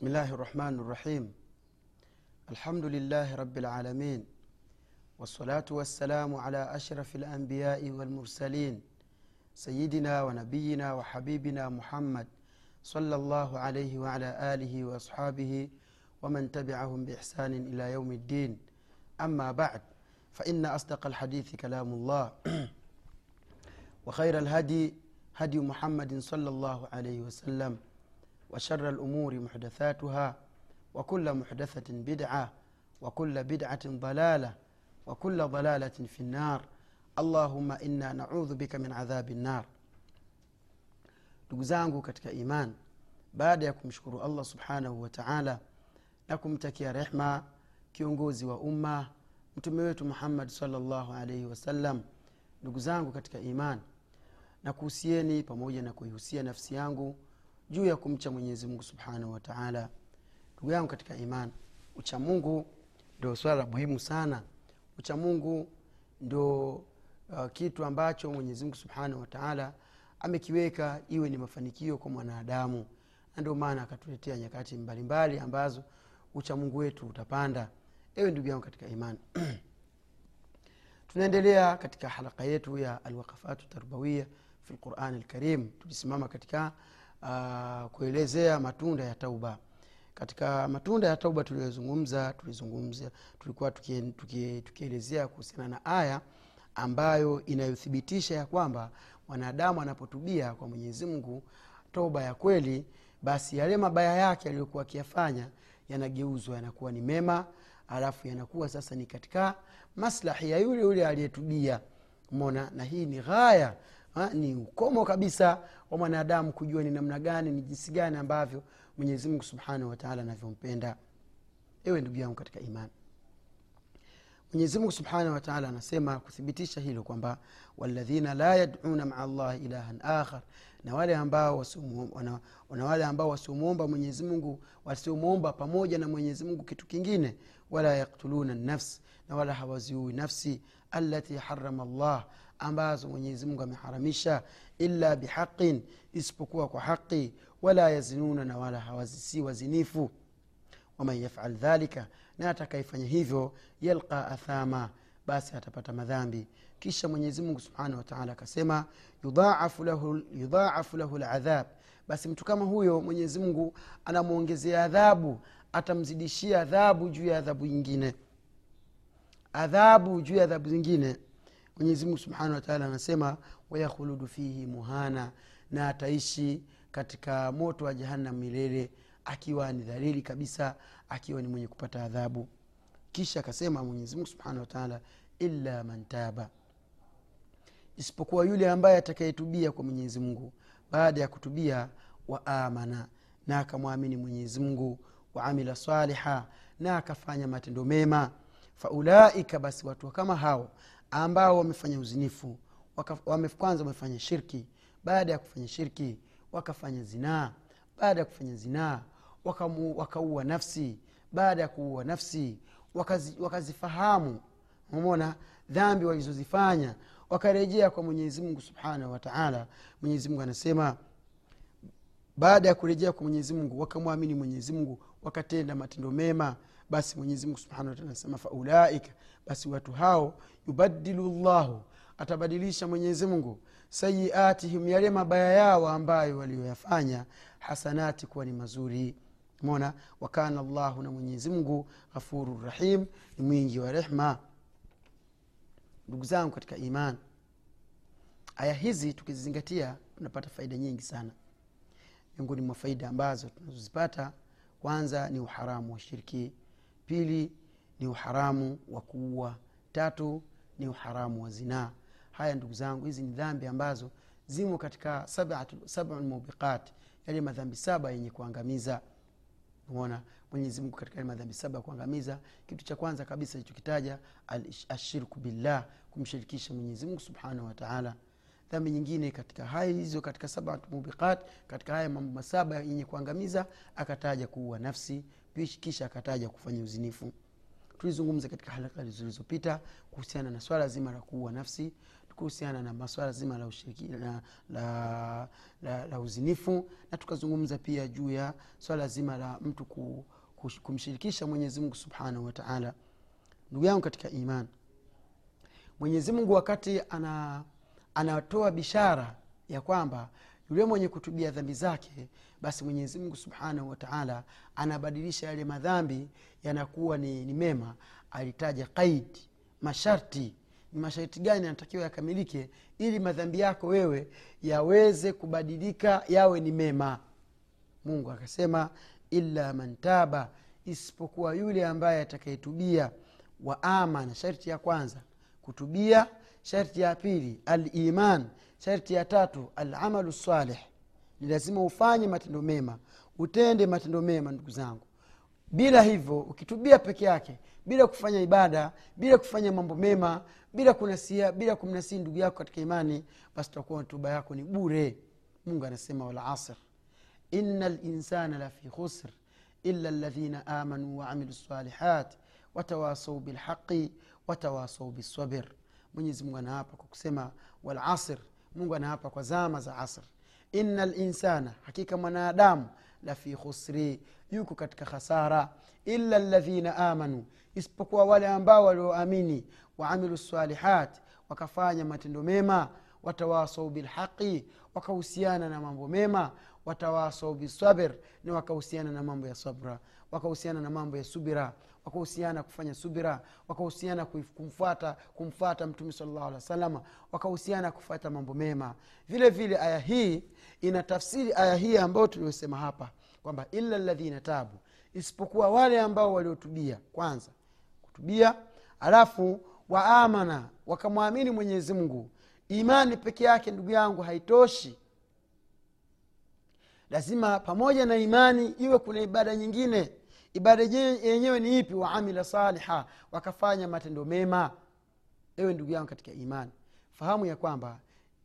بسم الله الرحمن الرحيم الحمد لله رب العالمين والصلاة والسلام على أشرف الأنبياء والمرسلين سيدنا ونبينا وحبيبنا محمد صلى الله عليه وعلى آله وأصحابه ومن تبعهم بإحسان إلى يوم الدين أما بعد فإن أصدق الحديث كلام الله وخير الهدي هدي محمد صلى الله عليه وسلم وشر الأمور محدثاتها وكل محدثة بدعة وكل بدعة ضلالة وكل ضلالة في النار اللهم إنا نعوذ بك من عذاب النار ndugu zangu katika iman baada ya kumshukuru allah subhanahu wa taala na kumtakia rehma kiongozi wa umma mtume wetu muhammad salllahu alaihi wasallam ndugu zangu katika iman na kuhusieni pamoja na kuihusia nafsi yangu juu ya kumcha mwenyezi mungu subhanahu wataala ndugu yangu katika iman uchamungu ndio swala muhimu sana. Uchamungu ndo uh, kitu ambacho mwenyezi mungu subhanahu wataala amekiweka iwe ni mafanikio kwa mwanadamu. Na ndio maana akatuletea nyakati mbalimbali ambazo uchamungu wetu utapanda. Ewe ndugu yangu katika imani tunaendelea katika halaka yetu ya alwakafatu tarbawia fi lqurani lkarim tulisimama katika uh, kuelezea matunda ya tauba. Katika matunda ya tauba tuliyozungumza tulizungumza tulikuwa tukielezea tuki, tuki kuhusiana na aya ambayo inayothibitisha ya kwamba mwanadamu anapotubia kwa mwenyezi mungu toba ya kweli basi yale mabaya yake aliyokuwa akiyafanya yanageuzwa yanakuwa ni mema alafu yanakuwa sasa ni katika maslahi ya yule yule aliyetubia. Mona na hii ni ghaya ha, ni ukomo kabisa wa mwanadamu kujua ni namna gani ni jinsi gani ambavyo mwenyezi mungu subhanahu wataala anavyompenda. Ewe ndugu yangu katika imani. Mwenyezi subhanahu wataala anasema kuthibitisha hilo kwamba waladhina la yaduna maa llahi ilahan akhar na wale ambao wasiomwomba wale ambao wasiomwomba mwenyezimungu wasiomwomba pamoja na mwenyezi mungu kitu kingine wala yaktuluna nafsi na wala hawaziui nafsi alati harama llah ambazo mwenyezi mungu ameharamisha illa bihaqin isipokuwa kwa haqi wala yazinuna na wala hawazisi wazinifu. Waman yafal dhalika na atakayefanya hivyo yalqa athama basi atapata madhambi. Kisha mwenyezi mungu subhanahu wataala akasema yudhaafu lahu, ladhab basi mtu kama huyo mwenyezi mungu anamwongezea adhabu atamzidishia adhabu juu ya adhabu nyingine. Adhabu juu ya adhabu zingine mwenyezi mungu subhanahu wataala anasema wayakhuludu fihi muhana na ataishi katika moto wa jahannam milele akiwa ni dhalili kabisa akiwa ni mwenye kupata adhabu. Kisha akasema mwenyezimungu subhanahu wataala illa man taba. Isipokuwa yule ambaye atakayetubia kwa mwenyezi mungu. Baada ya kutubia wa amana na akamwamini mwenyezi mungu waamila saliha na akafanya matendo mema. Faulaika basi watu kama hao ambao wamefanya uzinifu kwanza wamefanya shirki baada ya kufanya shirki wakafanya zinaa baada ya kufanya zinaa wakaua nafsi baada ya kuua nafsi wakazi, wakazifahamu. Umona dhambi walizozifanya wakarejea kwa mwenyezi mungu subhanahu wataala mwenyezi mungu anasema baada ya kurejea kwa mwenyezi mungu wakamwamini mwenyezi mungu wakatenda matendo mema basi mwenyezi mungu subhanahu wataala anasema faulaika basi watu hao yubadilu llahu atabadilisha mwenyezi mungu sayiatihim yale mabaya yao ambayo waliyoyafanya hasanati kuwa ni mazuri. Mona wakana llahu na mwenyezi mungu ghafuru rahim ni mwingi wa rehma. Ndugu zangu katika iman aya hizi tukizizingatia tunapata faida nyingi sana. Miongoni mwa faida ambazo tunazozipata kwanza ni uharamu wa shirki pili ni uharamu wa kuua. Tatu ni uharamu wa zinaa. Haya ndugu zangu hizi ni dhambi ambazo zimo katika sabu lmubiqat yale madhambi saba yenye kuangamiza. Mona mwenyezimungu katika yale madhambi saba ya kuangamiza kitu cha kwanza kabisa ilichokitaja ashirku billah kumshirikisha mwenyezimungu subhanahu wataala dhambi nyingine katika haya hizo katika sabat mubiqat katika haya mambo masaba yenye kuangamiza akataja kuua nafsi kisha akataja kufanya uzinifu. Tulizungumza katika halaka zilizopita kuhusiana na swala zima la kuua nafsi kuhusiana na maswala zima la, ushiriki, la, la, la, la uzinifu na tukazungumza pia juu ya swala zima la mtu ku, kush- kumshirikisha mwenyezimngu subhanahu wataala ndugu yangu katika iman mwenyezimungu wakati ana anatoa bishara ya kwamba yule mwenye kutubia dhambi zake basi mwenyezi mungu subhanahu wataala anabadilisha yale madhambi yanakuwa ni, ni mema. Alitaja qaidi masharti. Ni masharti gani yanatakiwa yakamilike ili madhambi yako wewe yaweze kubadilika yawe ni mema? Mungu akasema illa man taba isipokuwa yule ambaye atakayetubia wa amana sharti ya kwanza kutubia sharti ya pili aliman. Sharti ya tatu alamalu salih. Ni lazima ufanye matendo mema utende matendo mema ndugu zangu. Bila hivyo ukitubia peke yake bila kufanya ibada bila kufanya mambo mema bila kunasia bila kumnasii ndugu yako katika imani basi utakuwa tuba yako ni bure. Mungu anasema walasr. Ina linsana lafi khusr ila ladhina amanuu waamilu lsalihat watawasau bilhaqi watawasau bisabir mwenyezi mungu anaapa kwa kusema walasir mungu anaapa kwa zama za asr. Ina linsana hakika mwanadamu lafi khusri yuko katika khasara. Illa ladhina amanu isipokuwa wale ambao walioamini. Waamilu lsalihat wakafanya matendo mema. Watawasau bilhaqi wakahusiana na mambo mema. Watawasau bisabir ni wakahusiana na mambo ya sabra. Wakahusiana na mambo ya subira wakahusiana kufanya subira wakahusiana kumfuata kumfuata mtume salllahu alih wa salama wakahusiana kufata mambo mema. Vile vile aya hii ina tafsiri aya hii ambayo tuliosema hapa kwamba illa ladhina tabu isipokuwa wale ambao waliotubia kwanza kutubia alafu waamana wakamwamini mwenyezi mungu. Imani peke yake ndugu yangu haitoshi. Lazima pamoja na imani iwe kuna ibada nyingine ibada yenyewe ni ipi? Waamila saliha wakafanya matendo mema. Ewe ndugu yangu katika imani fahamu ya kwamba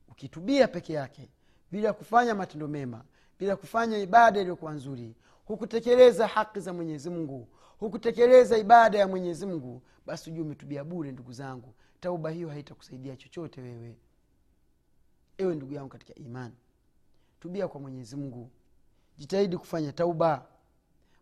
ukitubia peke yake bila kufanya matendo mema bila kufanya ibada iliyokuwa nzuri hukutekeleza haki za mwenyezi mungu hukutekeleza ibada ya mwenyezi mungu basi ujue umetubia bure ndugu zangu. Tauba hiyo haitakusaidia chochote wewe. Ewe ndugu yangu katika imani tubia kwa mwenyezi mungu. Jitahidi kufanya tauba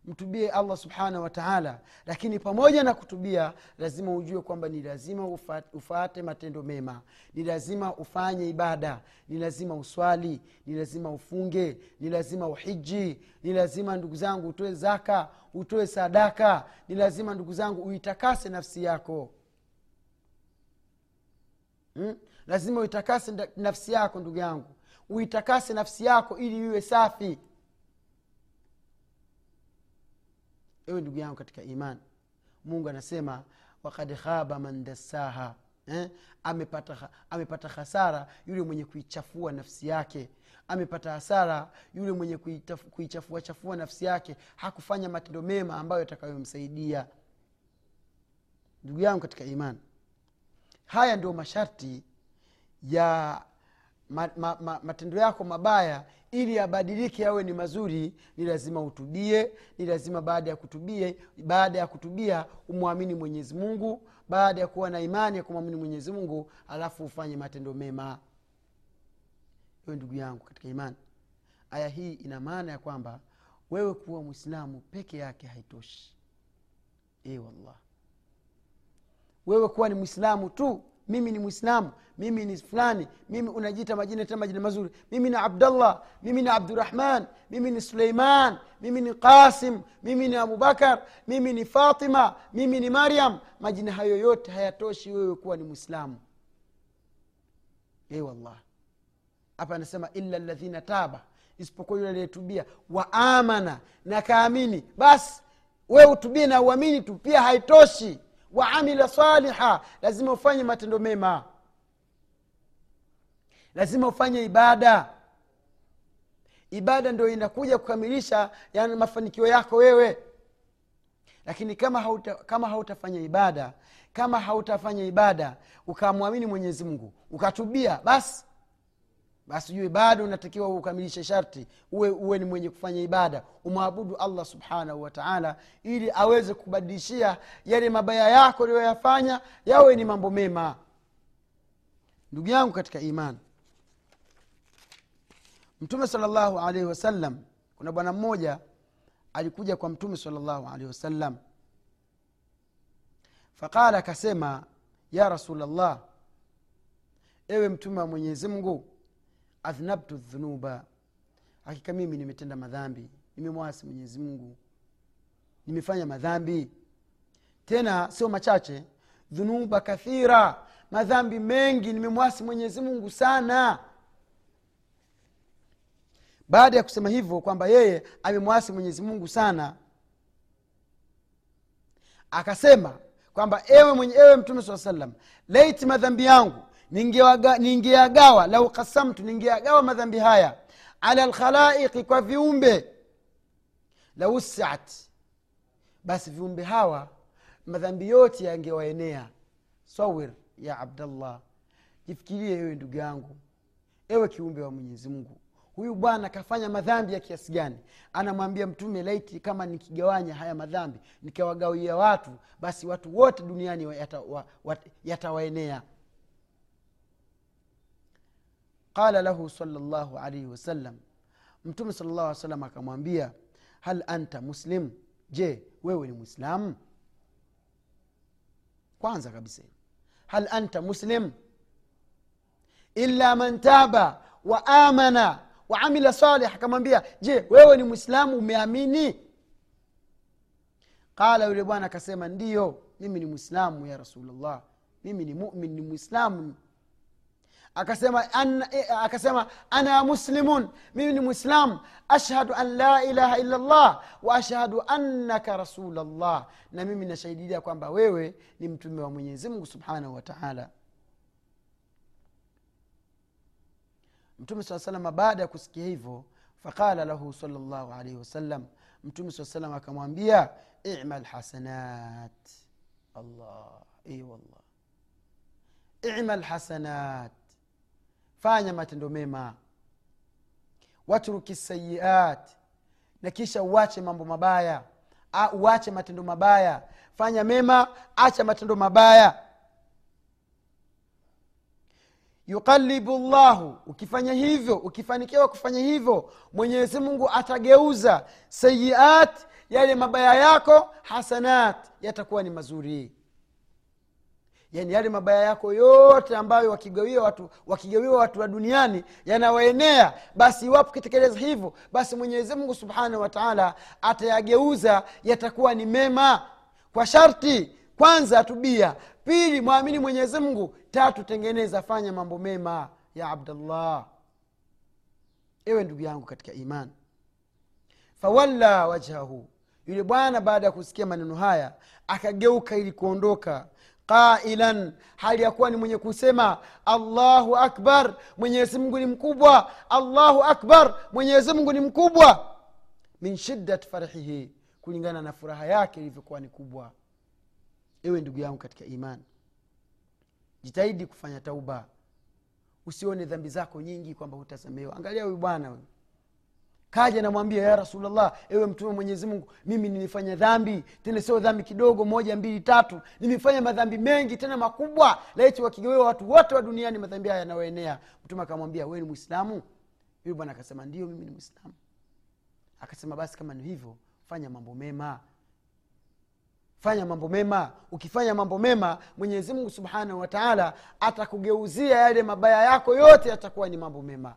mtubie allah subhanahu wataala lakini pamoja na kutubia lazima ujue kwamba ni lazima ufate matendo mema. Ni lazima ufanye ibada. Ni lazima uswali. Ni lazima ufunge. Ni lazima uhiji. Ni lazima ndugu zangu utoe zaka utoe sadaka. Ni lazima ndugu zangu uitakase nafsi yako. Hmm? lazima uitakase nafsi yako ndugu yangu. Uitakase nafsi yako ili iwe safi ewe ndugu yangu katika imani mungu anasema wakad khaba man dassaha eh? amepata, amepata hasara yule mwenye kuichafua nafsi yake. Amepata hasara yule mwenye kuichafua chafua nafsi yake. Hakufanya matendo mema ambayo yatakayomsaidia. Ndugu yangu katika imani haya ndio masharti ya ma, ma, ma, matendo yako mabaya ili yabadilike yawe ni mazuri ni lazima utubie ni lazima baada ya kutubie baada ya kutubia umwamini mwenyezi mungu baada ya kuwa na imani ya kumwamini mwenyezi mungu alafu ufanye matendo mema. Hiyo ndugu yangu katika imani. Aya hii ina maana ya kwamba wewe kuwa mwislamu peke yake haitoshi. E wallah wewe kuwa ni mwislamu tu mimi ni mwislamu mimi ni fulani mimi unajiita majina tena majina mazuri. Mimi ni abdallah mimi ni abdurahman mimi ni suleiman mimi ni qasim mimi ni abubakar mimi ni fatima mimi ni maryam. Majina hayo yote hayatoshi wewe kuwa ni mwislamu e wallah hapa anasema illa ladhina taba. Isipokuwa yule aliyetubia waamana na kaamini. Basi wewe utubie na uamini tu pia haitoshi wa amila saliha. Lazima ufanye matendo mema. Lazima ufanye ibada. Ibada ndio inakuja kukamilisha yani mafanikio yako wewe. Lakini kama hauta, kama hautafanya ibada kama hautafanya ibada ukamwamini mwenyezi mungu ukatubia basi basi ujue bado unatakiwa ukamilishe sharti uwe, uwe ni mwenye kufanya ibada umwabudu allah subhanahu wataala ili aweze kubadilishia yale mabaya yako uliyoyafanya yawe ni mambo mema. Ndugu yangu katika imani mtume salllahu alaihi wasallam kuna bwana mmoja alikuja kwa mtume salllahu alaihi wasallam faqala akasema ya rasulllah ewe mtume wa mwenyezi mungu adhnabtu dhunuba. Hakika mimi nimetenda madhambi. Nimemwasi mwenyezi mungu. Nimefanya madhambi. Tena sio machache. Dhunuba kathira. Madhambi mengi nimemwasi mwenyezi mungu sana. Baada ya kusema hivyo kwamba yeye amemwasi mwenyezi mungu sana akasema kwamba ewe ewe mtume saa salam leiti madhambi yangu ningeagawa lau kasamtu ningeagawa madhambi haya. Ala lkhalaiqi kwa viumbe. Lausiat basi viumbe hawa madhambi yote yangewaenea. Sawir ya abdallah. Jifikirie ewe ndugu yangu. Ewe kiumbe wa mwenyezi mungu. Huyu bwana kafanya madhambi ya kiasi gani? Anamwambia mtume laiti kama nikigawanya haya madhambi nikawagawia watu basi watu wote duniani yatawaenea yata qala lahu salllahu alaihi wasallam mtume sal llahu alih salam akamwambia hal anta muslim? Je wewe ni mwislamu kwanza kabisa hal anta muslim? Illa man taba wa amana wa amila salih. Akamwambia je wewe ni mwislamu umeamini? Qala yule bwana akasema ndiyo mimi ni mwislamu ya rasulllah mimi ni mumin ni mwislamu akasema an, akasema ana muslimun. Mimi ni mwislam ashhadu an la ilaha illa llah wa ashhadu annaka rasulllah na mimi nashahidilia kwamba wewe ni mtume wa mwenyezi mungu subhanahu wa taala. Mtume saa salama baada ya kusikia hivyo faqala lahu salllahu alaihi wasallam mtume saa salam akamwambia imal hasanat. Allah i wallah. Imal hasanat fanya matendo mema. Watruki sayiat. Na kisha uache mambo mabaya. Uache matendo mabaya. Fanya mema acha matendo mabaya. Yuqalibu llahu ukifanya hivyo ukifanikiwa kufanya hivyo mwenyezi mungu atageuza sayiat yale mabaya yako hasanat yatakuwa ni mazuri yani yale mabaya yako yote ambayo wakigawiwa watu wakigawiwa watu wa duniani yanawaenea basi iwapo kitekeleza hivyo basi mwenyezi mungu subhanahu wa taala atayageuza yatakuwa ni mema. Kwa sharti kwanza tubia pili mwamini mwenyezi mungu tatu tengeneza fanya mambo mema ya abdallah. Ewe ndugu yangu katika imani fawalla wajhahu. Yule bwana baada ya kusikia maneno haya akageuka ili kuondoka qailan hali ya kuwa ni mwenye kusema allahu akbar mwenyezi mungu ni mkubwa allahu akbar mwenyezi mungu ni mkubwa. Min shiddat farhihi kulingana na furaha yake ilivyokuwa ni kubwa. Ewe ndugu yangu katika imani jitahidi kufanya tauba. Usione dhambi zako nyingi kwamba hutasamehewa. Angalia huyu bwana huyu kaja namwambia ya rasulllah ewe mtume mwenyezi mimi nilifanya dhambi. Tena sio dhambi kidogo moja mbili tatu. Nimefanya madhambi mengi tena makubwa. Laiti wakigewewa watu wote wa duniani madhambi haya yanayoenea mtume akamwambia wee ni mwislamu yule bwana akasema ndio mimi ni mwislamu akasema basi kama ni hivyo fanya mambo mema. Fanya mambo mema. Ukifanya mambo mema mwenyezi subhanahu wataala atakugeuzia yale mabaya yako yote yatakuwa ni mambo mema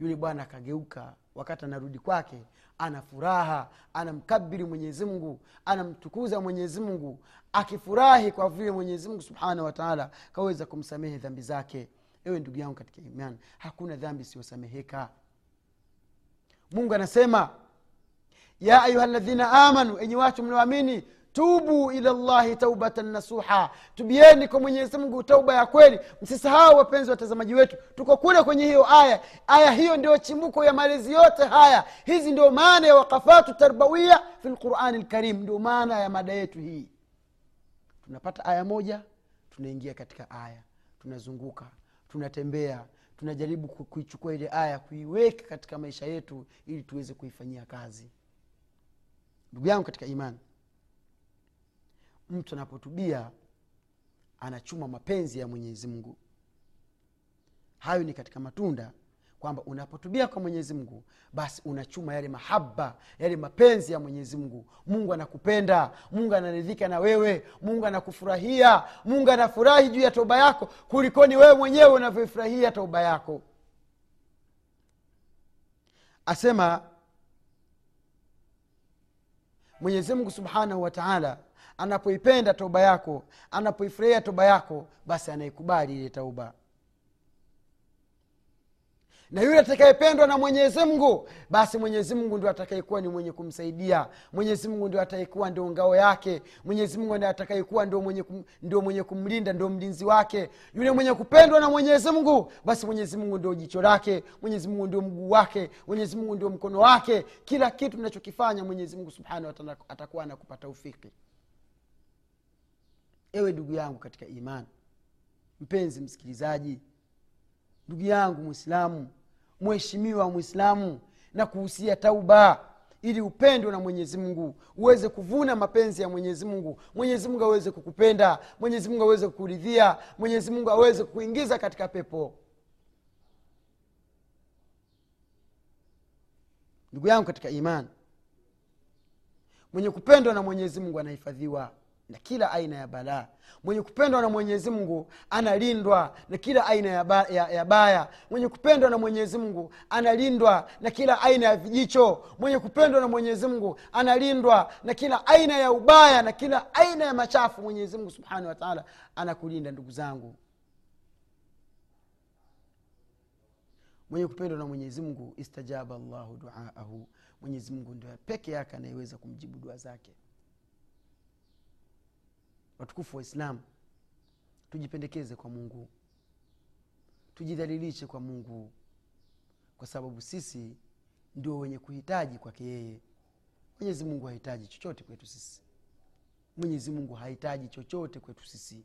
yule bwana akageuka wakati anarudi kwake ana furaha anamkabiri mwenyezi mungu anamtukuza mwenyezi mungu akifurahi kwa vile mwenyezi mungu subhanahu wataala kaweza kumsamehe dhambi zake. Ewe ndugu yangu katika imani hakuna dhambi isiyosameheka. Mungu anasema ya ayuha ladhina amanu enye watu mlioamini tubu ila llahi taubatan nasuha. Tubieni kwa mwenyezi mungu tauba ya kweli. Msisahau wapenzi watazamaji wetu tuko kule kwenye hiyo aya. Aya hiyo ndio chimbuko ya malezi yote haya. Hizi ndio maana ya wakafatu tarbawia fi lqurani lkarim ndio maana ya mada yetu hii. Tunapata aya moja tunaingia katika aya. Tunazunguka tunatembea tunajaribu kuichukua ile aya kuiweka katika maisha yetu ili tuweze kuifanyia kazi. Ndugu yangu katika imani mtu anapotubia anachuma mapenzi ya mwenyezi mungu. Hayo ni katika matunda kwamba unapotubia kwa mwenyezi mungu basi unachuma yale mahaba yale mapenzi ya mwenyezi mungu. Mungu anakupenda mungu anaridhika na wewe mungu anakufurahia mungu anafurahi juu ya toba yako kulikoni wewe mwenyewe unavyoifurahia toba yako. Asema mwenyezi mungu subhanahu wa taala anapoipenda toba yako anapoifurahia toba yako basi anaikubali ile tauba. Na yule atakayependwa na mwenyezi mungu basi mwenyezi mungu ndio atakayekuwa ni mwenye kumsaidia. Mwenyezi mungu ndio atakayekuwa ndio ngao yake. Mwenyezi mungu ndio atakayekuwa ndio mwenye, kum, ndio mwenye kumlinda ndio mlinzi wake. Yule mwenye kupendwa na mwenyezi mungu basi mwenyezi mungu ndio jicho lake. Mwenyezi mungu ndio mguu wake. Mwenyezi mungu ndio mkono wake. Kila kitu tunachokifanya mwenyezi mungu subhanahu wataala atakuwa anakupa taufiki ewe ndugu yangu katika imani mpenzi msikilizaji ndugu yangu mwislamu mheshimiwa mwislamu na kuhusia tauba ili upendwe na mwenyezi mungu uweze kuvuna mapenzi ya mwenyezi mungu. Mwenyezi mungu aweze kukupenda mwenyezi mungu aweze kukuridhia mwenyezi mungu aweze kukuingiza katika pepo. Ndugu yangu katika imani mwenye kupendwa na mwenyezi mungu anahifadhiwa na kila aina ya balaa. Mwenye kupendwa na mwenyezi mungu analindwa na kila aina ya, ba, ya, ya baya. Mwenye kupendwa na mwenyezi mungu analindwa na kila aina ya vijicho. Mwenye kupendwa na mwenyezi mungu analindwa na kila aina ya ubaya na kila aina ya machafu. Mwenyezi mungu subhanahu wataala anakulinda ndugu zangu. Mwenye kupendwa na mwenyezi mungu istajaba llahu duaahu. Mwenyezi mungu ndio peke yake anayeweza kumjibu dua zake watukufu wa islamu. Tujipendekeze kwa mungu. Tujidhalilishe kwa mungu. Kwa sababu sisi ndio wenye kuhitaji kwake yeye. Mwenyezi mungu hahitaji chochote kwetu sisi. Mwenyezi mungu hahitaji chochote kwetu sisi.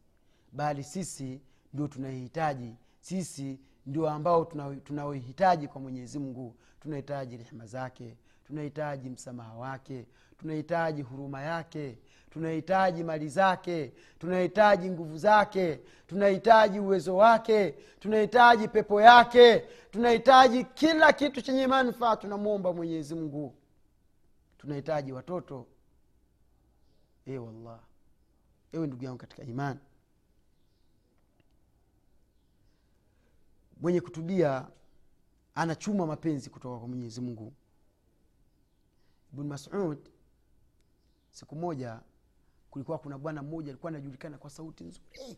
Bali sisi ndio tunahitaji. Sisi ndio ambao tunaohitaji kwa mwenyezi mungu. Tunahitaji rehema zake tunahitaji msamaha wake. Tunahitaji huruma yake. Tunahitaji mali zake. Tunahitaji nguvu zake. Tunahitaji uwezo wake. Tunahitaji pepo yake. Tunahitaji kila kitu chenye manufaa. Tunamwomba mwenyezi mungu. Tunahitaji watoto. E wallah. Ewe ndugu yangu katika imani. Mwenye kutubia anachuma mapenzi kutoka kwa mwenyezi mungu ibn masud siku moja kulikuwa kuna bwana mmoja alikuwa anajulikana kwa sauti nzuri.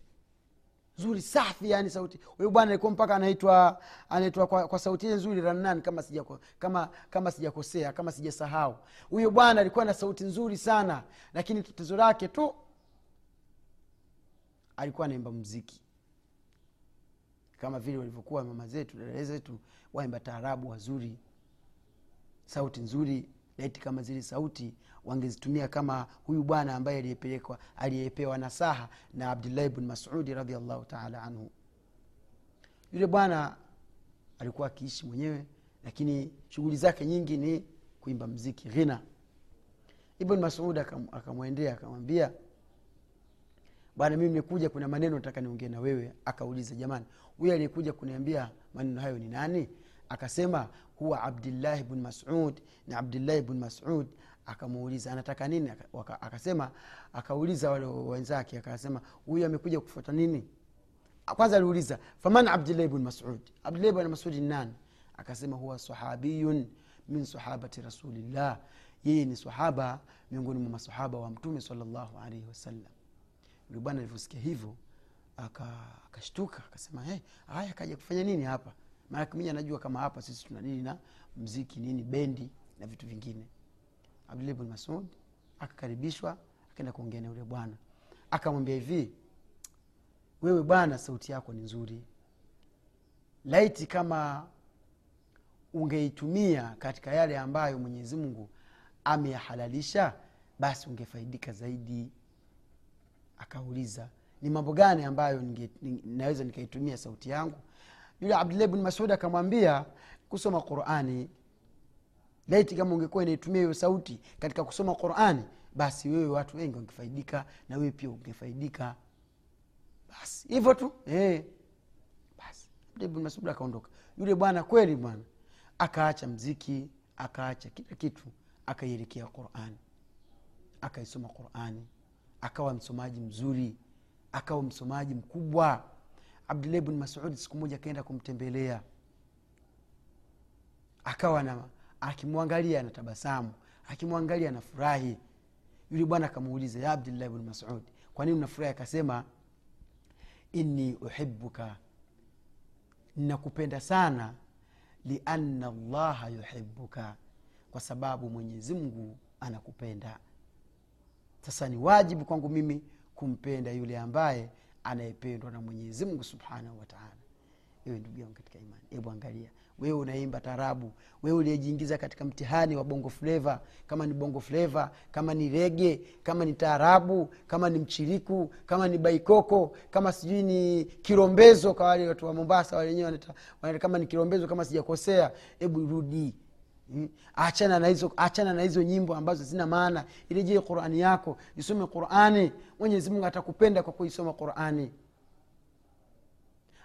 Nzuri safi yani sauti. Huyo bwana alikuwa mpaka anaitwa anaitwa kwa, kwa sauti ile nzuri ranan kama sijako, kama kama sijakosea kama sijasahau huyo bwana alikuwa na sauti nzuri sana lakini tatizo lake tu alikuwa anaimba mziki kama vile walivyokuwa mama zetu dada zetu waimba taarabu wazuri sauti nzuri laiti kama zile sauti wangezitumia kama huyu bwana ambaye aliyepelekwa aliyepewa nasaha na abdullahi bn masudi radiallahu taala anhu. Yule bwana alikuwa akiishi mwenyewe lakini shughuli zake nyingi ni kuimba mziki ghina. Ibn masud akamwendea akamwambia bwana mimi nimekuja kuna maneno nataka niongee na wewe. Akauliza jamani huyu aliyekuja kuniambia maneno hayo ni nani? Akasema huwa abdillahi bn masud na abdillahi bn masud akamuuliza anataka nini? Akasema akauliza wale wenzake akasema huyu amekuja kufuata nini? Kwanza aliuliza faman abdillahi bn masud? Abdillahi bn masudi nani? Akasema huwa sahabiyun min sahabati rasulillah. Yeye ni sahaba miongoni mwa masahaba wa mtume salllahu alaihi wasallam. Yule bwana alivyosikia hivyo akashtuka aka akasema hey, haya akaja kufanya nini hapa maanake mimi anajua kama hapa sisi tuna nini na mziki nini bendi na vitu vingine. Abdullah bn masud akakaribishwa akaenda kuongea na yule bwana. Akamwambia hivi wewe bwana sauti yako ni nzuri. Laiti kama ungeitumia katika yale ambayo mwenyezi mungu ameyahalalisha basi ungefaidika zaidi. Akauliza ni mambo gani ambayo ninge- ni- naweza nikaitumia sauti yangu yule abdullahi bni masud akamwambia kusoma qurani. Laiti kama ungekuwa inaitumia hiyo sauti katika kusoma qurani basi wewe watu wengi wangefaidika na wewe pia ungefaidika. Basi hivyo tu eh. basi masud akaondoka. Yule bwana kweli bwana akaacha mziki akaacha kila kitu akaielekea qurani. Akaisoma qurani. Akawa msomaji mzuri. Akawa msomaji mkubwa abdullah bni masudi siku moja akaenda kumtembelea. Akawa na akimwangalia na tabasamu akimwangalia na furahi. Yule bwana akamuuliza ya abdullahi bni masudi kwa nini unafurahi? Akasema inni uhibuka ninakupenda sana lianna llaha yuhibuka kwa sababu mwenyezi mungu anakupenda. Sasa ni wajibu kwangu mimi kumpenda yule ambaye anayependwa na mwenyezi mungu subhanahu wataala ewe ndugu yangu katika imani hebu angalia wewe unaimba tarabu wewe uliyejiingiza katika mtihani wa bongo fleva kama ni bongo fleva kama ni rege kama ni taarabu kama ni mchiriku kama ni baikoko kama sijui ni kirombezo kwa wale watu wa mombasa wale wenyewe wanaita- wanaita kama ni kirombezo kama sijakosea hebu rudi. Achana na hizo achana na hizo nyimbo ambazo zina maana. Irejee qurani yako? Isome qurani. Mwenyezi mungu atakupenda kwa kuisoma qurani.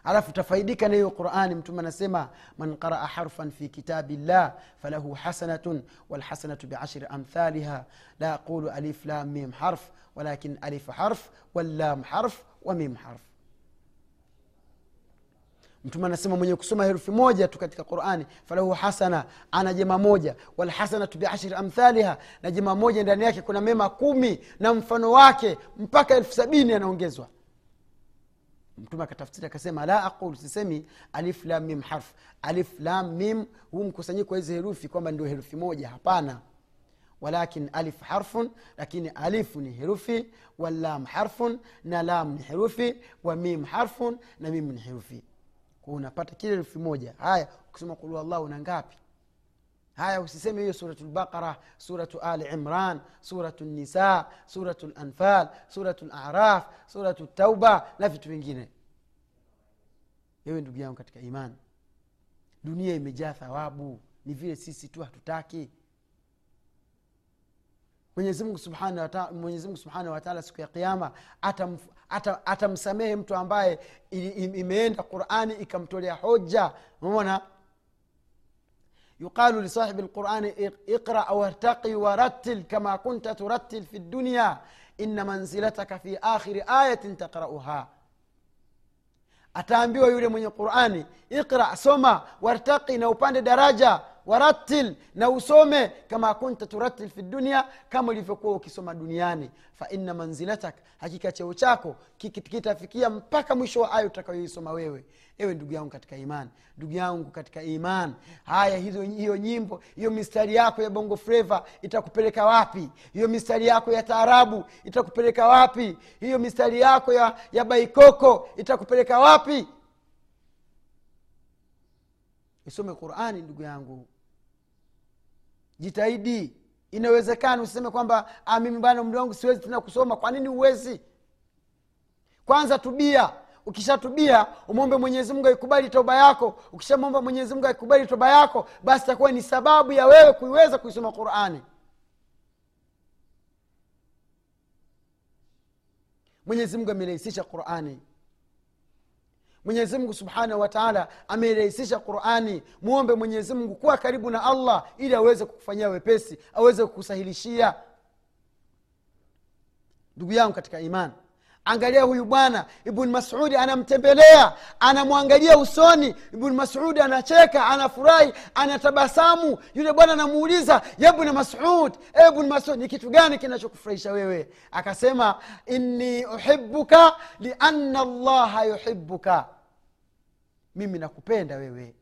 Alafu utafaidika na hiyo qurani. Mtume anasema man qaraa harfan fi kitabi llah falahu hasanatun walhasanatu biashri amthaliha. La aqulu alif lam mim harf walakin alif harf wallam harf wa mim harf mtume anasema mwenye kusoma herufi moja tu katika qurani falahu hasana ana jema moja. Walhasanatu biashri amthaliha na jema moja ndani yake kuna mema kumi na mfano wake mpaka elfu sabini anaongezwa. Mtume akatafsiri akasema la aqul sisemi alif harf. Alif huu mkusanyiko wa hizi herufi kwamba ndio herufi moja hapana. Walakin alif harfun lakini alifu ni herufi walam harfun na lam ni herufi wa mim harfun na mim ni herufi kwa unapata kile elfu moja. Haya ukisoma kulu allah una ngapi? Haya usiseme hiyo suratu lbaqara suratu ali imran suratu nisa suratu lanfal suratu laraf suratu tauba na vitu vingine. Ewe ndugu yangu katika imani dunia imejaa thawabu. Ni vile sisi tu hatutaki mwenyezimungu subhanahu wata- Mwenyezi Mungu subhanahu wataala siku ya kiama atamf- ata- atamsamehe mtu ambaye imeenda qurani ikamtolea hoja umeona يقال لصاحب القرآن اقرأ أو ارتقي ورتل كما كنت ترتل في الدنيا إن منزلتك في آخر آية تقرأها ataambiwa yule mwenye qurani iqra soma wartaqi na upande daraja warattil na usome kama kunta turattil fi dunia kama ulivyokuwa ukisoma duniani. Faina manzilatak hakika cheo chako kitafikia mpaka mwisho wa aya utakayoisoma wewe. Ewe ndugu yangu katika imani ndugu yangu katika imani haya hizo hiyo nyimbo hiyo mistari yako ya bongo freva itakupeleka wapi? Hiyo mistari yako ya taarabu itakupeleka wapi? Hiyo mistari yako ya, ya baikoko itakupeleka wapi? Isome qurani ndugu yangu jitahidi. Inawezekana usiseme kwamba "Ah, mimi bana umri wangu siwezi tena kusoma. Kwa nini huwezi? Kwanza tubia. Ukishatubia umwombe mwenyezi mungu aikubali toba yako. Ukishamwomba mwenyezimungu aikubali toba yako basi itakuwa ni sababu ya wewe kuiweza kuisoma qurani. Mwenyezi mungu amerahisisha qurani mwenyezi mungu subhanahu wataala amerahisisha qurani. Mwombe mwenyezi mungu kuwa karibu na allah ili aweze kukufanyia wepesi aweze kukusahilishia. Ndugu yangu katika imani angalia huyu bwana ibn masudi anamtembelea anamwangalia usoni. Ibn masudi anacheka anafurahi anatabasamu. Yule bwana anamuuliza ya ibn masud e ibn masud ni kitu gani kinachokufurahisha wewe? Akasema inni uhibuka liana llaha yuhibuka mimi nakupenda wewe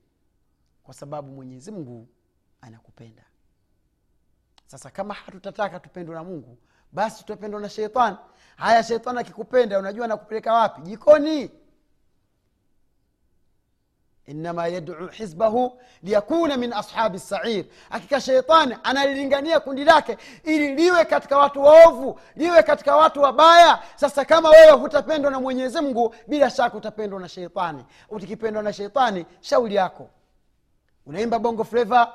kwa sababu mwenyezi mungu anakupenda. Sasa kama hatutataka tupendwe na mungu basi tutapendwa na sheitani haya shetani akikupenda unajua nakupeleka wapi? Jikoni. Inama yaduu hizbahu liyakuna min ashabi sair hakika sheitani analilingania kundi lake ili liwe katika watu waovu liwe katika watu wabaya. Sasa kama wewe hutapendwa na mwenyezi mungu bila shaka utapendwa na sheitani ukipendwa na sheitani shauli yako. Unaimba bongo fleva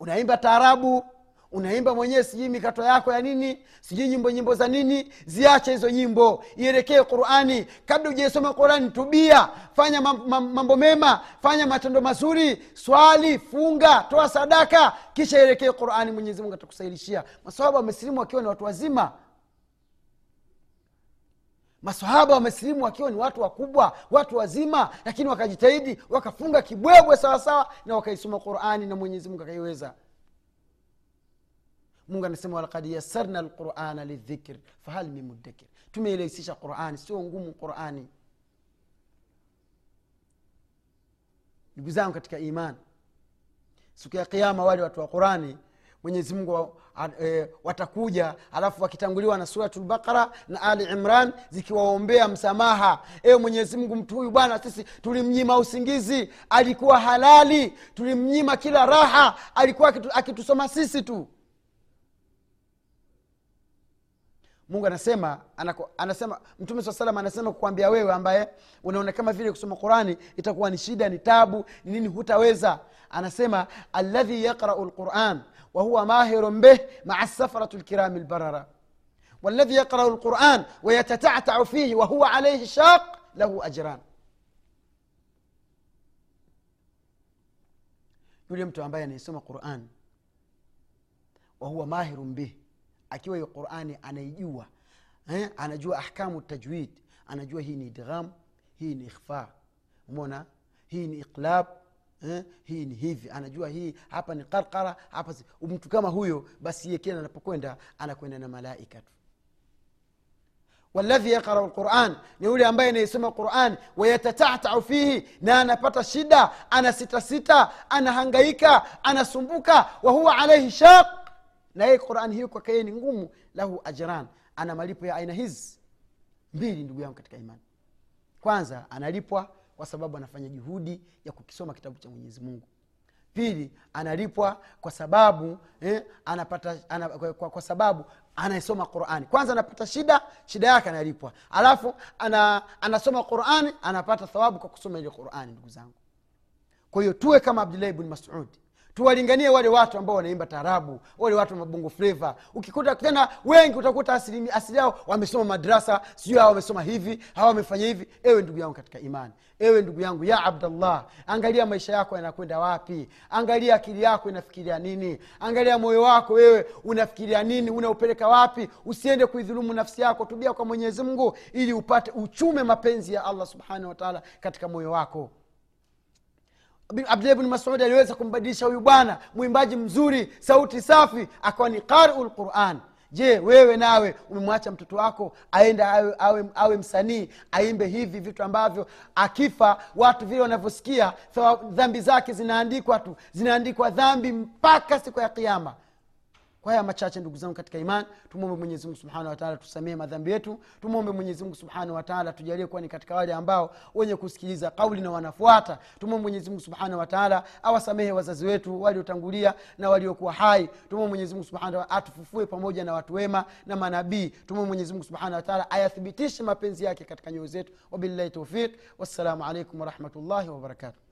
unaimba taarabu unaimba mwenyewe sijui mikato yako ya nini sijui nyimbo nyimbo za nini ziache hizo nyimbo ielekee qurani. Kabla ujaisoma qurani tubia fanya mam- mam- mambo mema fanya matendo mazuri swali funga toa sadaka kisha ielekee qurani. Mwenyezi mungu atakusailishia masahaba wamesilimu wakiwa ni watu wazima. Masahaba wamesilimu wakiwa ni watu wakubwa watu wazima lakini wakajitahidi wakafunga kibwebwe sawasawa na wakaisoma qurani na mwenyezi mungu akaiweza mungu anasema walakad yassarna lqurana lidhikr fahal min muddakir. Tumeirahisisha qurani sio ngumu qurani. Ndugu zangu katika iman siku ya kiama wale watu wa qurani mwenyezi mungu e, watakuja alafu wakitanguliwa na suratulbaqara na ali imran zikiwaombea msamaha. Ewe mwenyezi mungu mtu huyu bwana sisi tulimnyima usingizi alikuwa halali tulimnyima kila raha alikuwa akitusoma sisi tu mungu anasema anako, anasema mtume saa salam anasema kukwambia wewe ambaye unaona kama vile kusoma qurani itakuwa ni shida ni tabu ni nini hutaweza anasema aladhi yaqrau lquran wahuwa mahirun bih maa safaratu lkirami lbarara waladhi yaqrau lquran wayatatatau fihi wahuwa alaihi shaq lahu ajran yule mtu ambaye anaisoma quran wahuwa mahirun bih akiwa hiyo qurani anaijua eh, anajua ahkamu tajwid anajua hii ni idgham hii ni ikhfa umona hii ni iqlab eh, hii ni hivi anajua hii hapa ni qarqara hapa mtu kama huyo basi ye kila anapokwenda anakwenda na malaika tu waladhi yaqrau lquran ni yule ambaye anaisoma quran wayatatatau fihi na anapata shida ana sitasita anahangaika anasumbuka wahuwa alaihi shaq na yeye qurani hiyo kwake yeye ni ngumu lahu ajran. Ana malipo ya aina hizi. Mbili ndugu yangu katika imani. Kwanza analipwa kwa sababu anafanya juhudi ya kukisoma kitabu cha mwenyezi mungu. Pili analipwa kwa sababu eh, anapata ana, kwa, kwa, sababu anaisoma qurani kwanza anapata shida shida yake analipwa. Alafu ana, anasoma qurani anapata thawabu kwa kusoma ile qurani ndugu zangu. Kwa hiyo tuwe kama abdulahi bni masud tuwalinganie wale watu ambao wanaimba taarabu wale watu wa mabongo fleva ukikuta tena wengi utakuta asili, asili yao wamesoma madrasa sijui hawa wamesoma hivi hawa wamefanya hivi. Ewe ndugu yangu katika imani. Ewe ndugu yangu ya abdallah angalia maisha yako yanakwenda wapi. Angalia akili yako inafikiria nini. Angalia moyo wako wewe unafikiria nini unaupeleka wapi. Usiende kuidhulumu nafsi yako tubia kwa mwenyezi mungu ili upate uchume mapenzi ya allah subhanahu wataala katika moyo wako abdulahi bni masudi aliweza kumbadilisha huyu bwana mwimbaji mzuri sauti safi akawa ni qariu lquran je wewe nawe umemwacha mtoto wako aende awe, awe, awe msanii aimbe hivi vitu ambavyo akifa watu vile wanavyosikia dhambi zake zinaandikwa tu zinaandikwa dhambi mpaka siku ya kiama kwa haya machache ndugu zangu katika iman tumwombe mwenyezimungu subhanahu wataala tusamehe madhambi yetu. Tumwombe mwenyezimungu subhanahu wataala tujalie kuwa ni katika wale ambao wenye kusikiliza kauli na wanafuata. Tumwombe mwenyezimungu subhanahu wataala awasamehe wazazi wetu waliotangulia na waliokuwa hai. Tumwombe mwenyezimungu subhanahu atufufue pamoja na watu wema na manabii. Tumwombe mwenyezimungu subhanahu wataala ayathibitishe mapenzi yake katika nyoyo zetu. Wabillahi taufiq wassalamu alaikum warahmatullahi wabarakatuh